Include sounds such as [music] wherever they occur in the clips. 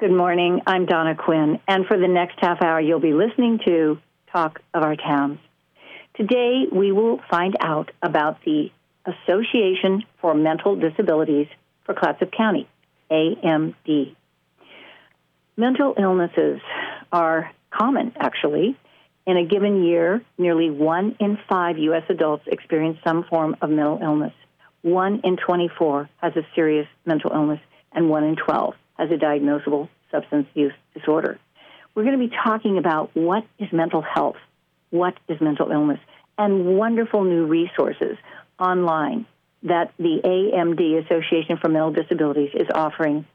Good morning. I'm Donna Quinn, and for the next half hour, you'll be listening to Talk of Our Towns. Today, we will find out about the Association for Mental Disabilities for Clatsop County, AMD. Mental illnesses are common, actually. In a given year, nearly one in five U.S. adults experience some form of mental illness. One in 24 has a serious mental illness, and one in 12 has a diagnosable substance use disorder. We're going to be talking about what is mental health, what is mental illness, and wonderful new resources online that the AMD Association for Mental Disabilities is offering.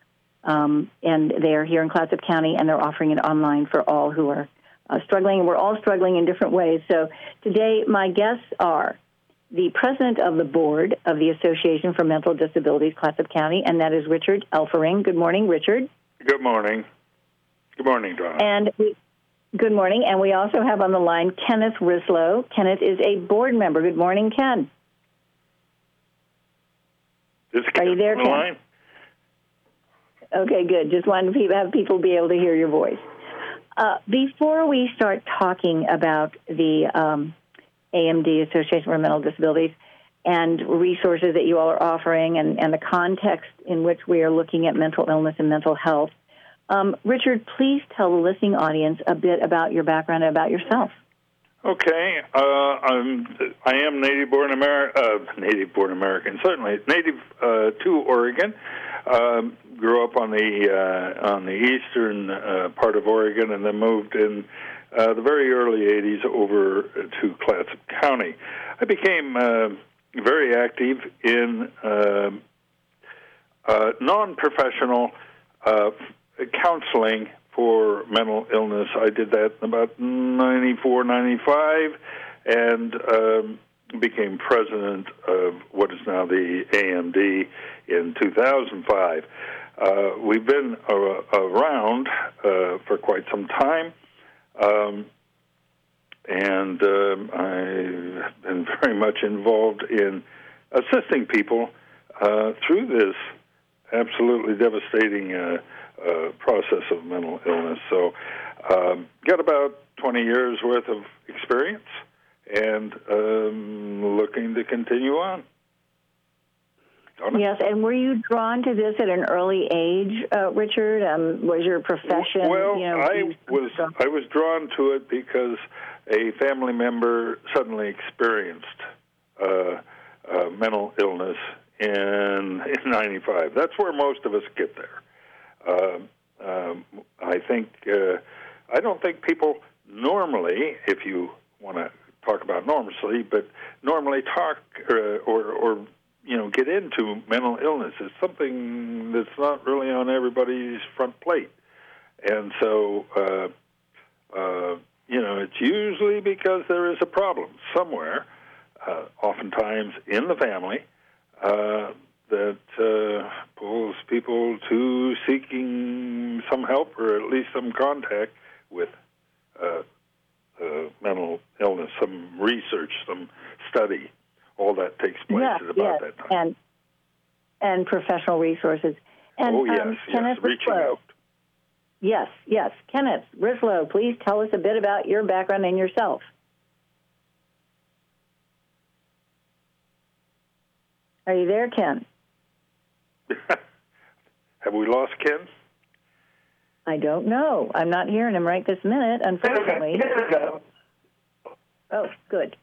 Um, and they are here in Clatsop County, and they're offering it online for all who are uh, struggling. And we're all struggling in different ways. So today, my guests are the president of the board of the Association for Mental Disabilities, Clatsop County, and that is Richard Elfering. Good morning, Richard. Good morning. Good morning, Donna. And we, good morning. And we also have on the line Kenneth Rislow. Kenneth is a board member. Good morning, Ken. Is Are you there, on the Ken? line? Okay, good. Just wanted to have people be able to hear your voice. Uh, before we start talking about the um, AMD Association for Mental Disabilities and resources that you all are offering and, and the context in which we are looking at mental illness and mental health, um, Richard, please tell the listening audience a bit about your background and about yourself. Okay, uh, I'm I am native born Amer- uh, native born American, certainly native uh, to Oregon. Um, grew up on the uh, on the eastern uh, part of Oregon, and then moved in uh, the very early '80s over to Clatsop County. I became uh, very active in uh, uh, non-professional uh, counseling for mental illness. I did that in about 94, 95, and um, became president of what is now the AMD in 2005. Uh, we've been uh, around uh, for quite some time. Um, and um, I've been very much involved in assisting people uh, through this absolutely devastating uh, uh, process of mental illness. So, um, got about 20 years worth of experience, and um, looking to continue on. Yes, and were you drawn to this at an early age, uh, Richard? Um, was your profession? Well, you know, I was I was drawn to it because a family member suddenly experienced uh, uh, mental illness in [laughs] in '95. That's where most of us get there. Um um, I think uh, I don't think people normally, if you want to talk about normalcy, but normally talk uh, or or you know get into mental illness. It's something that's not really on everybody's front plate, and so. Uh, uh, you know, it's usually because there is a problem somewhere, uh, oftentimes in the family, uh, that uh, pulls people to seeking some help or at least some contact with uh, uh, mental illness, some research, some study. All that takes place at about yes, that time. and and professional resources. And oh yes, um, yes, Kenneth reaching Rislow. out. Yes, yes, Kenneth Rislow, please tell us a bit about your background and yourself. Are you there, Ken? [laughs] Have we lost Ken? I don't know. I'm not hearing him right this minute, [laughs] unfortunately. Oh, good.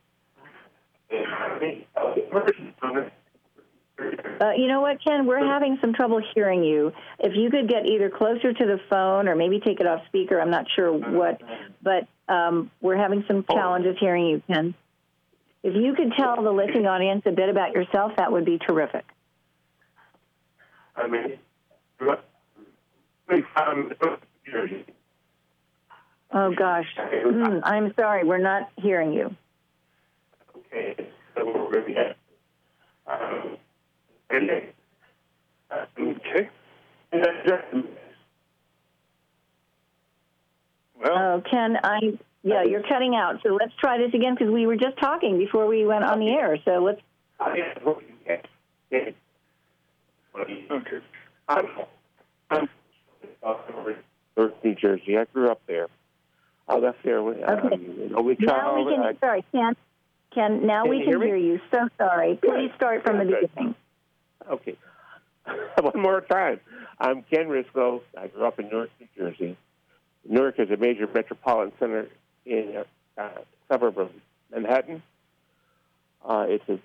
Uh, you know what, Ken? We're having some trouble hearing you. If you could get either closer to the phone or maybe take it off speaker, I'm not sure what, but um, we're having some challenges hearing you, Ken. If you could tell the listening audience a bit about yourself, that would be terrific. I mean, Oh, gosh. Mm, I'm sorry, we're not hearing you. Okay, so we're going to um, okay. Uh, Okay. and that's just- Well, Oh, Ken, I, yeah, you're cutting out. So let's try this again because we were just talking before we went on the air. So let's, I am working okay. I'm, I'm, uh, New Jersey. I grew up there. I left there when um, Okay. an only Now we can. I- sorry, Ken. Ken. Now Can we can hear hear you. So sorry. Please start from the beginning. Okay. [laughs] One more time. I'm Ken Rislow. I grew up in Newark, New Jersey. Newark is a major metropolitan center in a uh, suburb of Manhattan. Uh, it's a,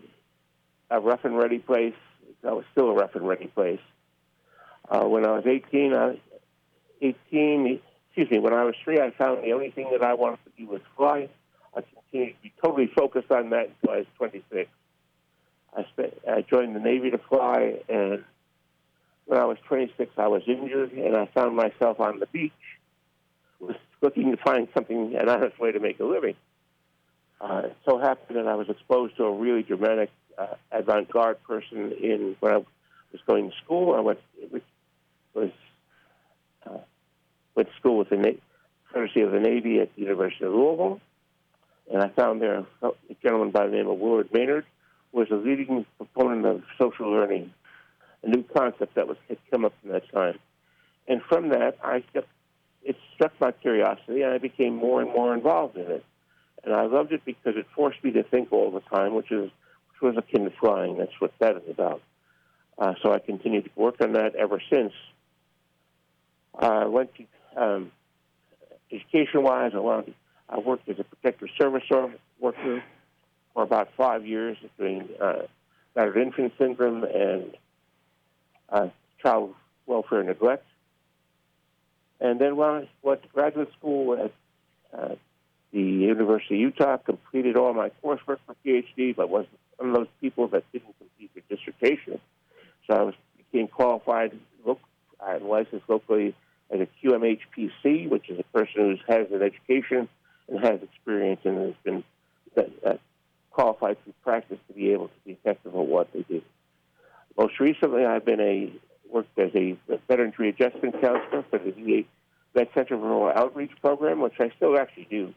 a rough and ready place. It's still a rough and ready place. Uh, when I was 18, I, 18, excuse me, when I was three, I found the only thing that I wanted to do was fly. I continued to be totally focused on that until I was 26. I spent, I joined the Navy to fly, and when I was 26, I was injured, and I found myself on the beach, was looking to find something, an honest way to make a living. Uh, it so happened that I was exposed to a really dramatic uh, avant-garde person in when I was going to school. I went was, was uh, went to school with the courtesy of the Navy at the University of Louisville, and I found there a gentleman by the name of Willard Maynard was a leading proponent of social learning, a new concept that was had come up in that time. And from that, I kept, it struck my curiosity, and I became more and more involved in it. And I loved it because it forced me to think all the time, which is which was akin to flying. That's what that is about. Uh, so I continued to work on that ever since. I went to um, education-wise. I, wanted, I worked as a protective service worker for about five years doing uh, battered infant syndrome and uh, child welfare neglect. And then when I went to graduate school at uh, the University of Utah, completed all my coursework for PhD, but was one of those people that didn't complete their dissertation. So I was became qualified and licensed locally as a QMHPC, which is a person who has an education and has experience and has been uh, qualified through practice to be able to be effective at what they do. Most recently, I've been a worked as a veterans readjustment counselor for the VA Vet Center Rural Outreach Program, which I still actually do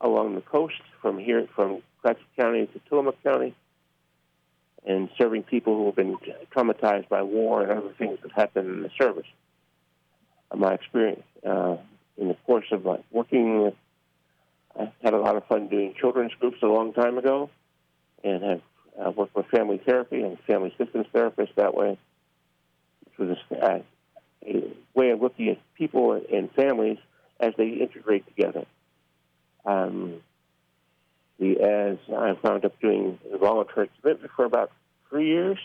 along the coast from here, from Clatsop County to Tillamook County, and serving people who have been traumatized by war and other things that happen in the service. My experience uh, in the course of my working I had a lot of fun doing children's groups a long time ago, and have uh, worked with family therapy and family systems therapists that way, which was a, a way of looking at people and families as they integrate together. Um, the, as I wound up doing voluntary commitment for about three years,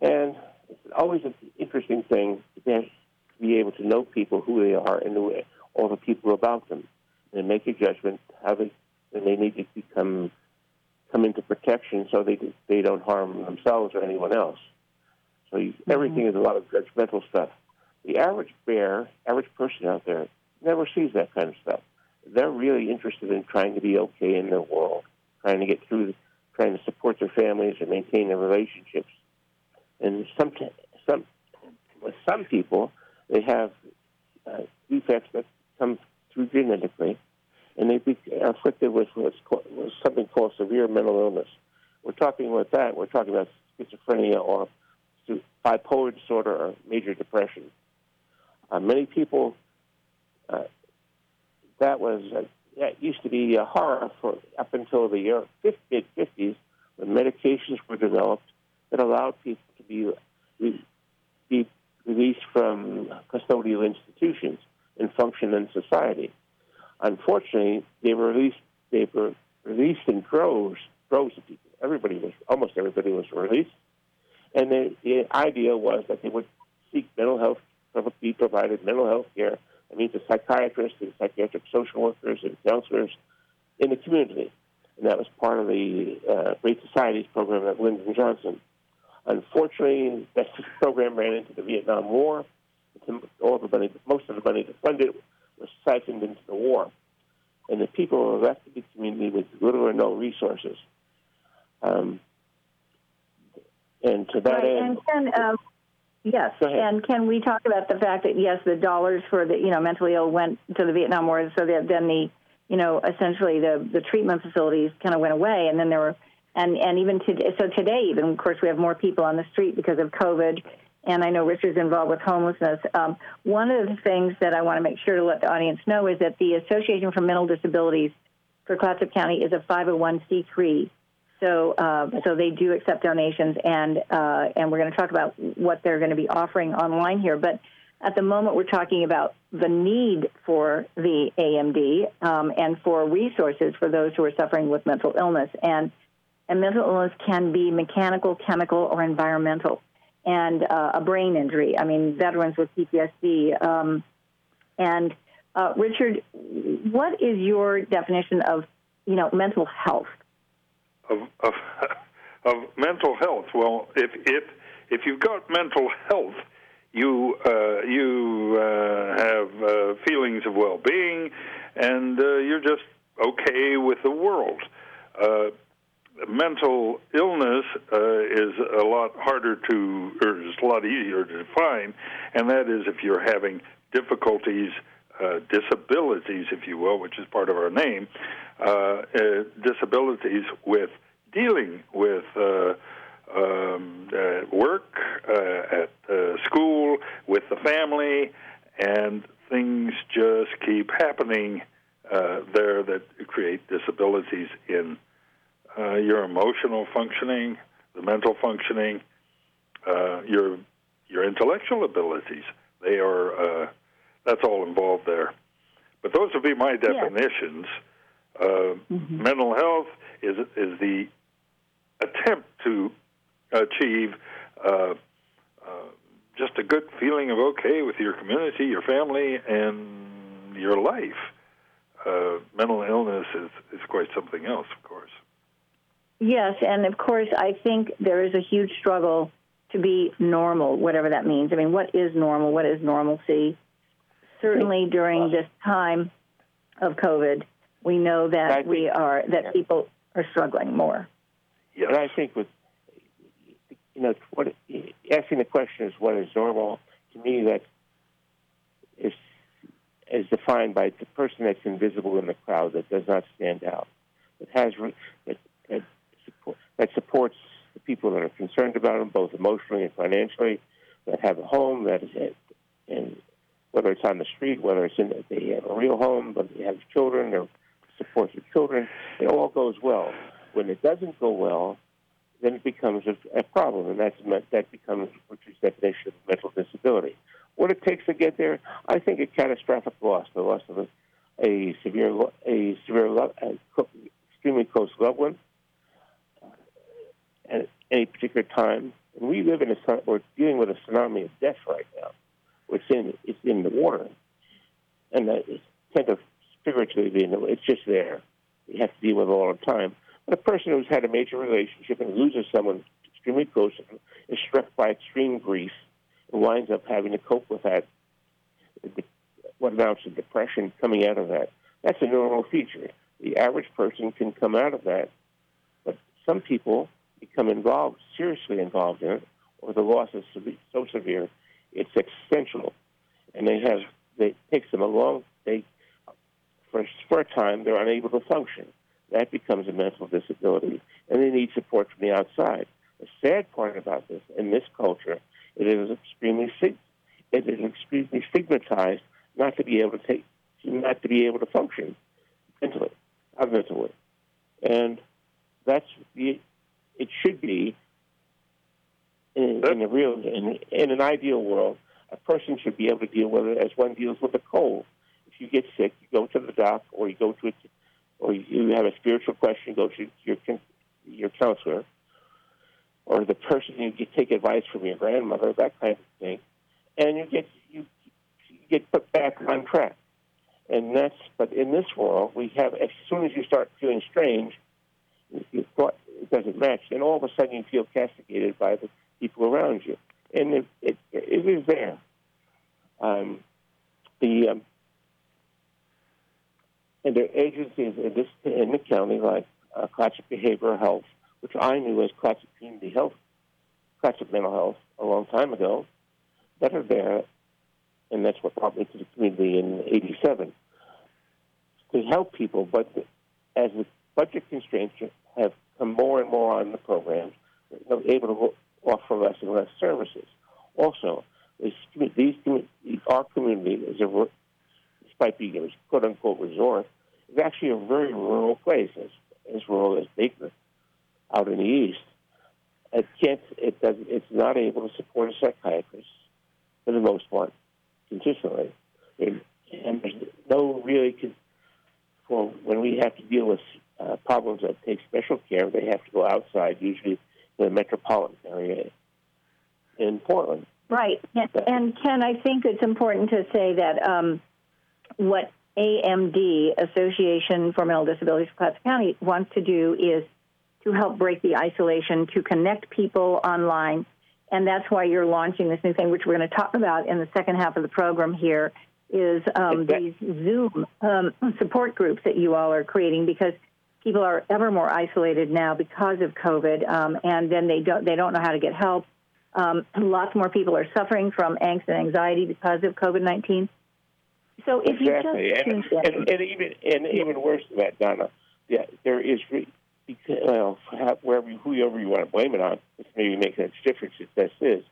and it's always an interesting thing to be, able to know people who they are and all the people about them and make a judgment how they when they need to become come into protection so they they don't harm themselves or anyone else. So you, everything is a lot of judgmental stuff. The average bear, average person out there, never sees that kind of stuff. They're really interested in trying to be okay in their world, trying to get through, trying to support their families and maintain their relationships. And some some with some people, they have uh, defects that come through genetically, and they be afflicted with what's called, something called severe mental illness. We're talking about that. We're talking about schizophrenia or bipolar disorder or major depression. Uh, many people, uh, that was uh, that used to be a horror for up until the year mid 50s when medications were developed that allowed people to be be released from custodial institutions and function in society. Unfortunately, they were released. They were released in droves, droves of people. Everybody was, almost everybody was released, and the, the idea was that they would seek mental health, be provided mental health care. I mean, to psychiatrists and psychiatric social workers and counselors in the community, and that was part of the uh, Great Societies program at Lyndon Johnson. Unfortunately, that [laughs] program ran into the Vietnam War. All the money, most of the money to fund it was siphoned into the war, and the people were left in the community with little or no resources. Um, and to that right, end, and Ken, um, yes, and can we talk about the fact that yes, the dollars for the you know mentally ill went to the Vietnam War, so that then the you know essentially the the treatment facilities kind of went away, and then there were and and even today, so today even of course we have more people on the street because of COVID and I know Richard's involved with homelessness. Um, one of the things that I want to make sure to let the audience know is that the Association for Mental Disabilities for Clatsop County is a 501c3. So, uh, so they do accept donations, and uh, and we're going to talk about what they're going to be offering online here. But at the moment, we're talking about the need for the AMD um, and for resources for those who are suffering with mental illness. And and mental illness can be mechanical, chemical, or environmental, and uh, a brain injury. I mean, veterans with PTSD. Um, and uh, Richard, what is your definition of you know mental health? of, of, of mental health. Well, if if if you've got mental health, you uh, you uh, have uh, feelings of well-being, and uh, you're just okay with the world. Uh, mental illness uh, is a lot harder to, or is a lot easier to define, and that is if you're having difficulties. Uh, disabilities, if you will, which is part of our name, uh, uh, disabilities with dealing with uh, um, at work, uh, at uh, school, with the family, and things just keep happening uh, there that create disabilities in uh, your emotional functioning, the mental functioning, uh, your your intellectual abilities. They are uh, that's all involved there. But those would be my definitions. Uh, mm-hmm. Mental health is is the attempt to achieve uh, uh, just a good feeling of okay with your community, your family, and your life. Uh, mental illness is, is quite something else, of course. Yes, and of course, I think there is a huge struggle to be normal, whatever that means. I mean, what is normal? What is normalcy? certainly during this time of COVID, we know that we are that people are struggling more. Yeah, and I think with you know what asking the question is what is normal to me that is is defined by the person that's invisible in the crowd that does not stand out that has that that, that supports the people that are concerned about them both emotionally and financially that have a home that is and whether it's on the street, whether it's in the, they have a real home, but they have children or support their children, it all goes well. When it doesn't go well, then it becomes a, a problem, and that's that becomes Richard's definition of mental disability. What it takes to get there, I think a catastrophic loss, the loss of a, a severe, a severe, a extremely close loved one at any particular time. And we live in a, we're dealing with a tsunami of death right now it's in it's in the water, and that is kind of spiritually being it's just there. You have to deal with it all the time. But a person who's had a major relationship and loses someone extremely close is struck by extreme grief and winds up having to cope with that. What amounts to depression coming out of that? That's a normal feature. The average person can come out of that, but some people become involved, seriously involved in it, or the loss is so severe it's existential, and they have it takes them a long they for for a time they're unable to function. That becomes a mental disability, and they need support from the outside. The sad part about this in this culture, it is extremely it is extremely stigmatized not to be able to take not to be able to function mentally, mentally, and that's the it should be in, in a real in, in an ideal world, a person should be able to deal with it as one deals with a cold. If you get sick, you go to the doc, or you go to, a, or you have a spiritual question, go to your your counselor, or the person you get, take advice from your grandmother, that kind of thing, and you get you, you get put back on track. And that's but in this world, we have as soon as you start feeling strange, you it doesn't match, then all of a sudden you feel castigated by the people around you, and it, it, it is there. Um, the um, and there are agencies in this in the county like uh, Clatsop Behavioral Health, which I knew as Clatsop Community Health, Clatsop Mental Health a long time ago, that are there, and that's what brought me to the community in '87 to help people. But as the budget constraints have more and more on the programs, they're able to offer less and less services. Also, these our community is a, despite being a quote unquote resort, is actually a very rural place, as, as rural as Baker, out in the east. It can't. It does. It's not able to support a psychiatrist for the most part consistently, and, and there's no really. For when we have to deal with uh, problems that take special care, they have to go outside, usually the metropolitan area in Portland. Right. And Ken, I think it's important to say that um, what AMD, Association for Mental Disabilities of Clatsop County, wants to do is to help break the isolation, to connect people online. And that's why you're launching this new thing, which we're going to talk about in the second half of the program here, is um, these Zoom um, support groups that you all are creating because people are ever more isolated now because of COVID, um, and then they don't they don't know how to get help. Um, lots more people are suffering from angst and anxiety because of COVID nineteen. So if exactly. you just and, and, and, even and even worse than that, Donna, yeah, there is because, well, wherever whoever you want to blame it on, this maybe makes a difference. If this is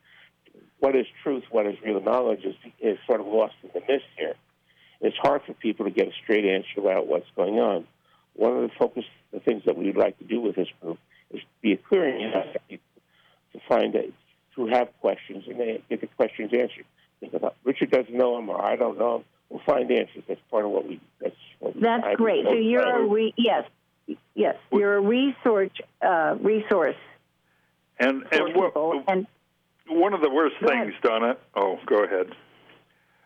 what is truth, what is real knowledge, is is sort of lost in the mist here. It's hard for people to get a straight answer about what's going on. One of the focus, the things that we would like to do with this group is be a clearinghouse to find it who have questions and they get the questions answered. Richard doesn't know them or I don't know them. We'll find answers. That's part of what we. That's what That's we, great. So you're a re, yes, yes, you're a resource uh, resource. And and what, and one of the worst things, Donna. Oh, go ahead.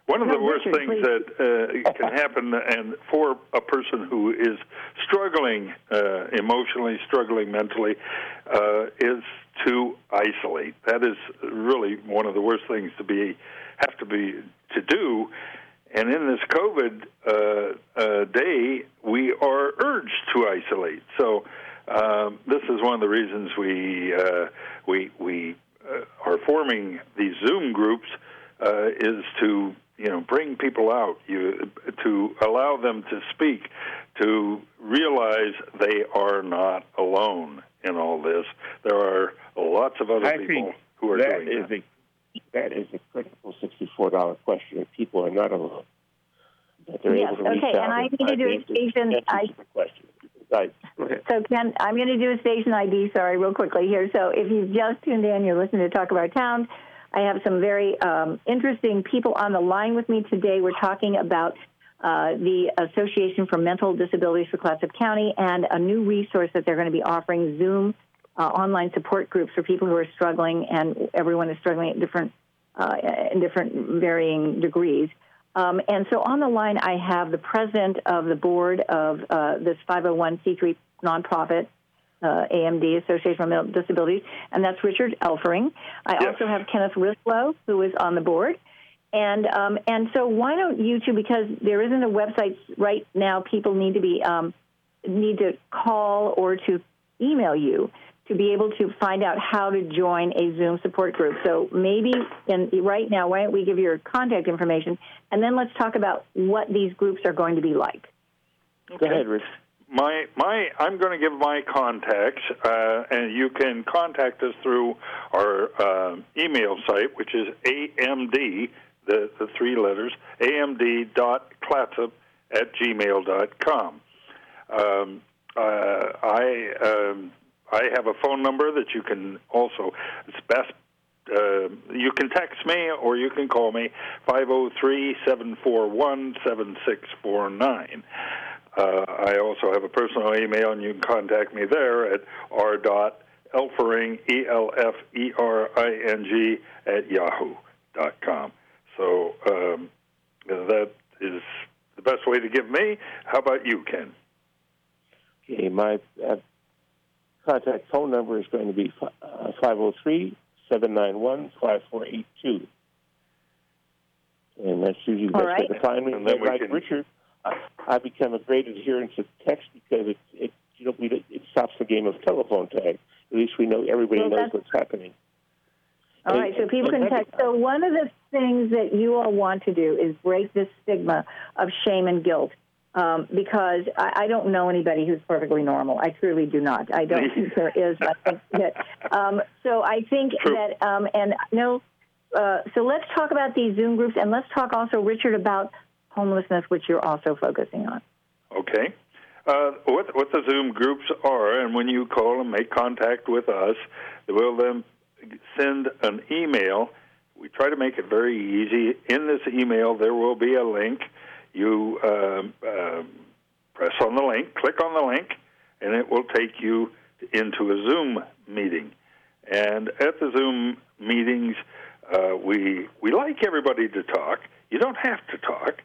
One of no, the worst Richard, things please. that uh, can happen, and for a person who is struggling uh, emotionally, struggling mentally, uh, is to isolate. That is really one of the worst things to be have to be to do. And in this COVID uh, uh, day, we are urged to isolate. So um, this is one of the reasons we uh, we we are forming these Zoom groups is to you know bring people out you to allow them to speak to realize they are not alone in all this there are lots of other I people who are that doing is that. A, that is a critical sixty-four dollar question. If people are not alone, that they're yes, able to okay, and I need to do a station. I, question. Right. So, Ken, I'm going to do a station ID, sorry, real quickly here. So, if you've just tuned in, you're listening to Talk of Our Towns. I have some very um, interesting people on the line with me today. We're talking about uh, the Association for Mental Disabilities for Clatsop County and a new resource that they're going to be offering Zoom uh, online support groups for people who are struggling, and everyone is struggling at different uh, in different varying degrees. Um, and so on the line, I have the president of the board of uh, this 501c3 nonprofit, uh, AMD, Association for Mental Disabilities, and that's Richard Elfering. I Yes. also have Kenneth Rislow, who is on the board. And um, and so why don't you two? Because there isn't a website right now. People need to be um, need to call or to email you to be able to find out how to join a Zoom support group. So maybe in, right now, why don't we give your contact information, and then let's talk about what these groups are going to be like. Go ahead, Rich. My my I'm going to give my contacts, uh, and you can contact us through our uh, email site, which is AMD, the the three letters, amd.clatsop at gmail.com. Um, uh, I um, I have a phone number that you can also. It's best. Uh, you can text me or you can call me 503-741-7649. Uh, I also have a personal email, and you can contact me there at r.elfering, E-L-F-E-R-I-N-G, E L F E R I N G, at yahoo.com. So um, that is the best way to give me. How about you, Ken? Okay, my uh, contact phone number is going to be uh, 503 791 5482. And that's usually the All best right. way to find me. And then we like can- Richard, I, I become a great adherent to text because it, it you know we, it stops the game of telephone tag. At least we know everybody Well, knows what's happening. All And- right, so people can text. So one of the things that you all want to do is break this stigma of shame and guilt. Um, because I, I don't know anybody who's perfectly normal. I truly do not. I don't think there is. I think that, um, so I think True. that, um, and know uh, so let's talk about these Zoom groups, and let's talk also, Richard, about homelessness, which you're also focusing on. Okay. Uh, what what the Zoom groups are, and when you call and make contact with us, we'll then send an email. We try to make it very easy. In this email, there will be a link. You um, uh, press on the link, click on the link, and it will take you into a Zoom meeting. And at the Zoom meetings, uh, we we like everybody to talk. You don't have to talk,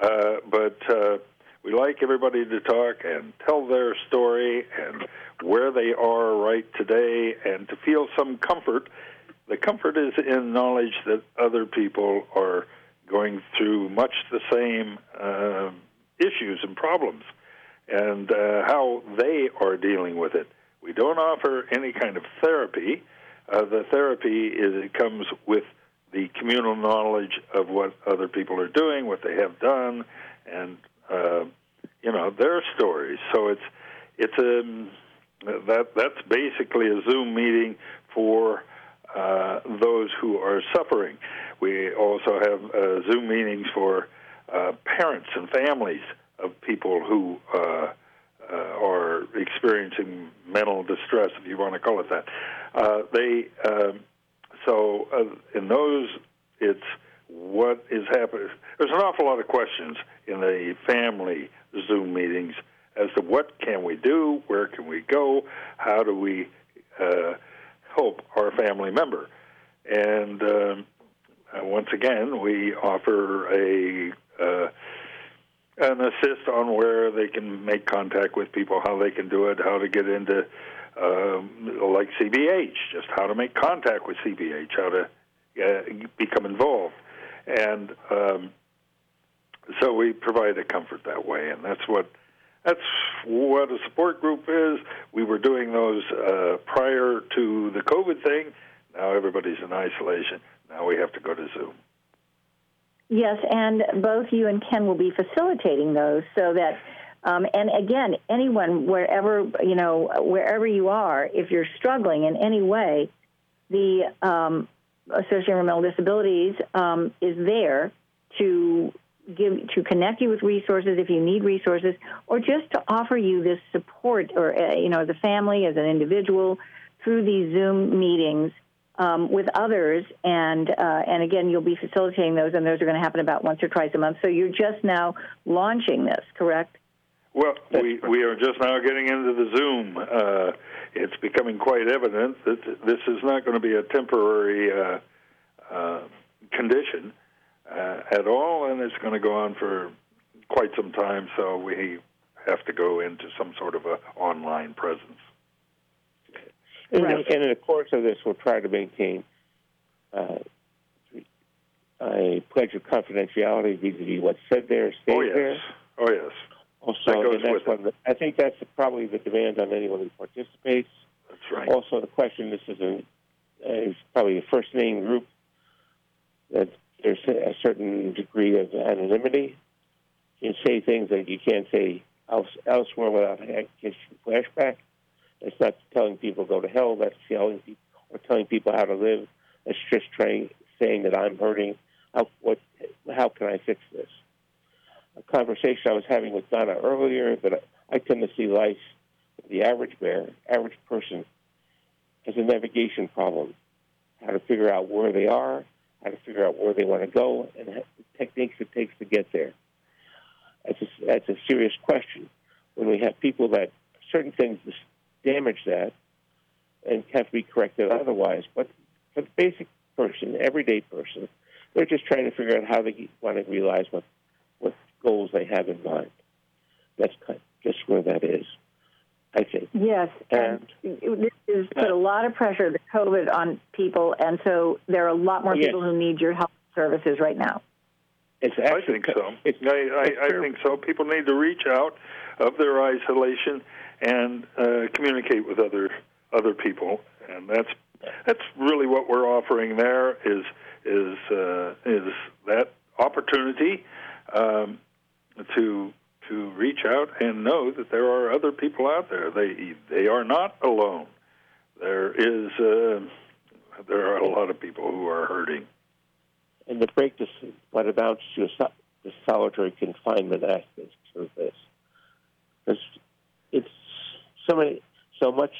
uh, but uh, we like everybody to talk and tell their story and where they are right today, and to feel some comfort. The comfort is in knowledge that other people are going through much the same uh, issues and problems, and uh, how they are dealing with it. We don't offer any kind of therapy. Uh, the therapy is it comes with the communal knowledge of what other people are doing, what they have done, and uh, you know their stories. So it's it's a that that's basically a Zoom meeting for uh, those who are suffering. We also have uh, Zoom meetings for uh, parents and families of people who uh, uh, are experiencing mental distress, if you want to call it that. They um, so uh, in those, it's what is happening. There's an awful lot of questions in the family Zoom meetings as to what can we do, where can we go, how do we uh, help our family member, and um, uh, once again, we offer a uh, an assist on where they can make contact with people, how they can do it, how to get into um, like CBH, just how to make contact with CBH, how to uh, become involved, and um, so we provide a comfort that way, and that's what that's what a support group is. We were doing those uh, prior to the COVID thing. Now everybody's in isolation. Now we have to go to Zoom. Yes, and both you and Ken will be facilitating those so that, um, and again, anyone, wherever, you know, wherever you are, if you're struggling in any way, the um, Association of Mental Disabilities um, is there to give to connect you with resources if you need resources, or just to offer you this support, or uh, you know, as a family, as an individual, through these Zoom meetings um, with others, and uh, and again, you'll be facilitating those, and those are going to happen about once or twice a month. So you're just now launching this, correct? Well, [laughs] we we are just now getting into the Zoom. Uh, it's becoming quite evident that this is not going to be a temporary uh, uh, condition uh, at all, and it's going to go on for quite some time. So we have to go into some sort of a online presence. And, Right. and in the course of this, we'll try to maintain uh, a pledge of confidentiality vis-a-vis what's said there, stays Oh yes, there. oh yes, Also, That that's one the, I think that's probably the demand on anyone who participates. that's right. Also, the question: This is a is probably a first name group that there's a certain degree of anonymity. You can say things that you can't say else, elsewhere without getting flashback. It's not telling people go to hell. That's telling people or telling people how to live. It's just trying saying that I'm hurting. How what? How can I fix this? A conversation I was having with Donna earlier that I, tend to see life, the average bear, average person, as a navigation problem. How to figure out where they are, how to figure out where they want to go, and the techniques it takes to get there. That's a, that's a serious question. When we have people that certain things damage that and have to be corrected otherwise, but for the basic person, everyday person, they're just trying to figure out how they want to realize what goals they have in mind. That's kind just where that is, I think. Yes, and this has put a lot of pressure, the COVID, on people, and so there are a lot more Yes. people who need your health services right now. It's I think so. It's, I, I, I think so. People need to reach out of their isolation and uh, communicate with other other people, and that's that's really what we're offering. There is is uh, is that opportunity um, to to reach out and know that there are other people out there. They they are not alone. There is uh, there are a lot of people who are hurting. and the break this what amounts to a so- the solitary confinement aspect of this. Because it's so many, so much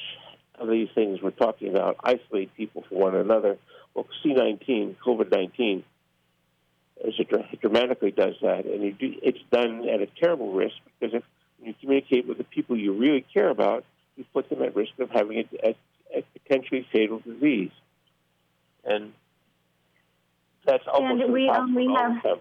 of these things we're talking about isolate people from one another. Well, C19, COVID 19, it dramatically does that, and you do, it's done at a terrible risk because if you communicate with the people you really care about, you put them at risk of having a, a, a potentially fatal disease. And that's almost and we, um, we have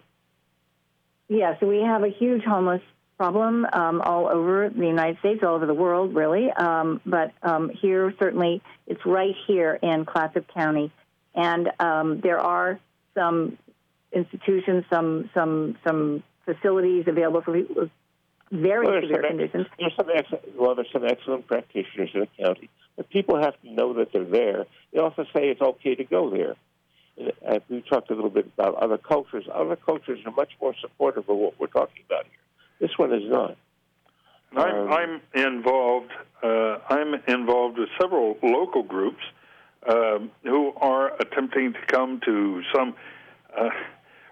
yes, we have a huge homeless problem um, all over the United States, all over the world, really. Um, but um, here, certainly, it's right here in Clatsop County, and um, there are some institutions, some some some facilities available for people with very well, severe some, conditions. There's some excellent, well, there's some excellent practitioners in the county, but people have to know that they're there. They also say it's okay to go there. And we talked a little bit about other cultures. Other cultures are much more supportive of what we're talking about here. This one is not. I'm, um, I'm involved. Uh, I'm involved with several local groups um, who are attempting to come to some. Uh,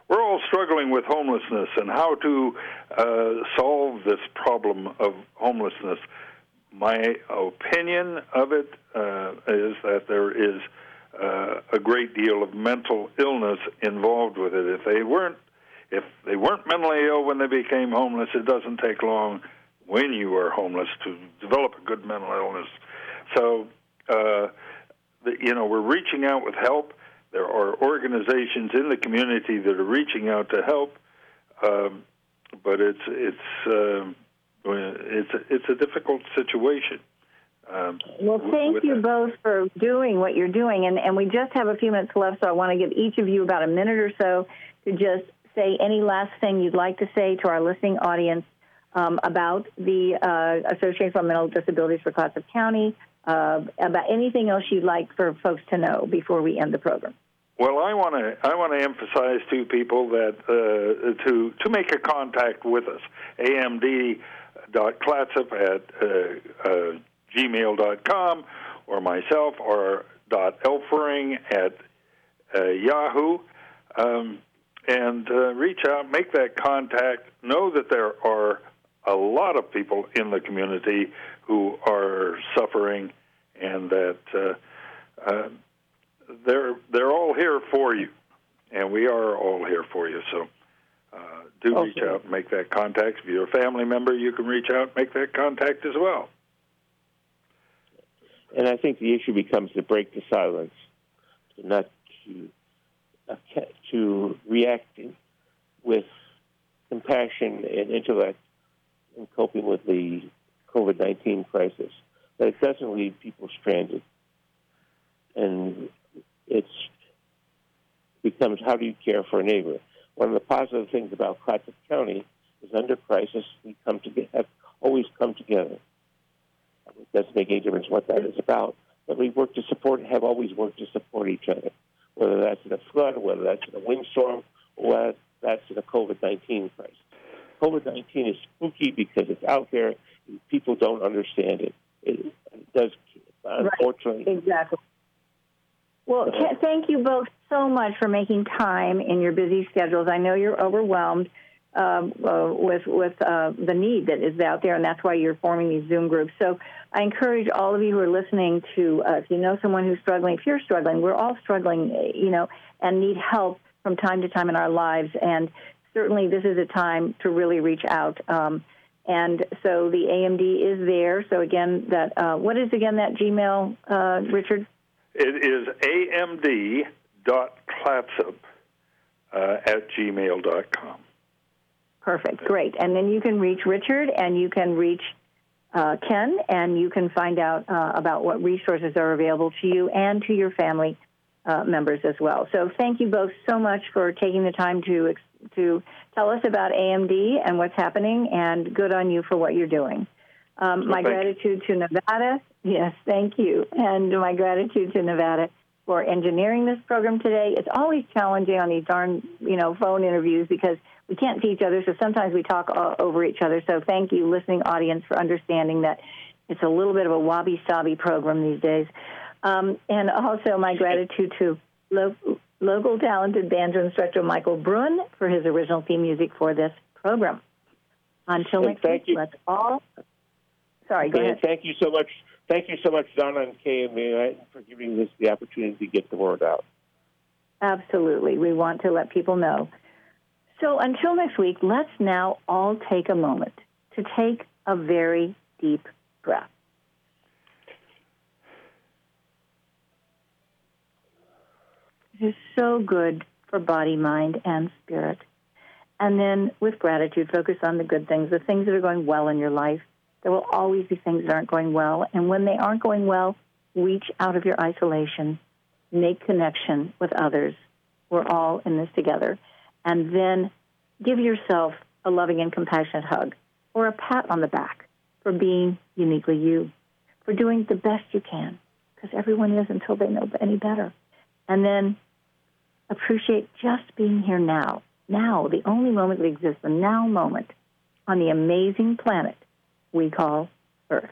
we're all struggling with homelessness and how to uh, solve this problem of homelessness. My opinion of it uh, is that there is uh, a great deal of mental illness involved with it. If they weren't if they weren't mentally ill when they became homeless, it doesn't take long when you are homeless to develop a good mental illness. So, uh, the, you know, we're reaching out with help. There are organizations in the community that are reaching out to help, um, but it's it's uh, it's a, it's a difficult situation. Um, well, thank you that. both for doing what you're doing, and and we just have a few minutes left, so I want to give each of you about a minute or so to just say any last thing you'd like to say to our listening audience um, about the uh, Association for Mental Disabilities for Clatsop County, uh, about anything else you'd like for folks to know before we end the program. Well, I want to I want to emphasize to people that uh, to to make a contact with us. AMD.clatsop at uh, uh, gmail.com or myself or dot elfering at uh, Yahoo. Um, and uh, reach out, make that contact. Know that there are a lot of people in the community who are suffering, and that uh, uh, they're they're all here for you, and we are all here for you. So. Uh, do reach out and make that contact. If you're a family member, you can reach out and make that contact as well. And I think the issue becomes to break the silence, not to to react with compassion and intellect in coping with the COVID 19 crisis. But it doesn't leave people stranded. And it becomes how do you care for a neighbor? One of the positive things about Clatsop County is under crisis, we come to have always come together. It doesn't make any difference what that is about, but we work to support, have always worked to support each other whether that's in a flood, whether that's in a windstorm, or whether that's in a COVID 19 crisis. COVID 19 is spooky because it's out there and people don't understand it. It, it does, unfortunately. Right. Exactly. Well, thank you both so much for making time in your busy schedules. I know you're overwhelmed uh, uh, with with uh, the need that is out there, and that's why you're forming these Zoom groups. So I encourage all of you who are listening to, if you know someone who's struggling, if you're struggling, we're all struggling, you know, and need help from time to time in our lives. And certainly, this is a time to really reach out. Um, and so the AMD is there. So again, that uh, what is again that Gmail, uh, Richard? It is amd.clatsop uh, at gmail.com. Perfect, great. And then you can reach Richard and you can reach uh, Ken and you can find out uh, about what resources are available to you and to your family uh, members as well. So thank you both so much for taking the time to to tell us about AMD and what's happening, and good on you for what you're doing. Um, my gratitude to Nevada. Yes, thank you, and my gratitude to Nevada for engineering this program today. It's always challenging on these darn you know phone interviews because we can't see each other, so sometimes we talk over each other. So thank you, listening audience, for understanding that it's a little bit of a wabi sabi program these days. Um, and also, my gratitude to lo- local talented banjo instructor Michael Brun for his original theme music for this program. Until next week, let's all. Sorry, go ahead. thank you so much. Thank you so much, Donna and KMA, for giving us the opportunity to get the word out. Absolutely. We want to let people know. So until next week, let's now all take a moment to take a very deep breath. It is so good for body, mind, and spirit. And then with gratitude, focus on the good things, the things that are going well in your life. There will always be things that aren't going well. And when they aren't going well, reach out of your isolation, make connection with others. We're all in this together. And then give yourself a loving and compassionate hug or a pat on the back for being uniquely you, for doing the best you can, because everyone is until they know any better. And then appreciate just being here now. Now, the only moment that exists, the now moment on the amazing planet we call Earth.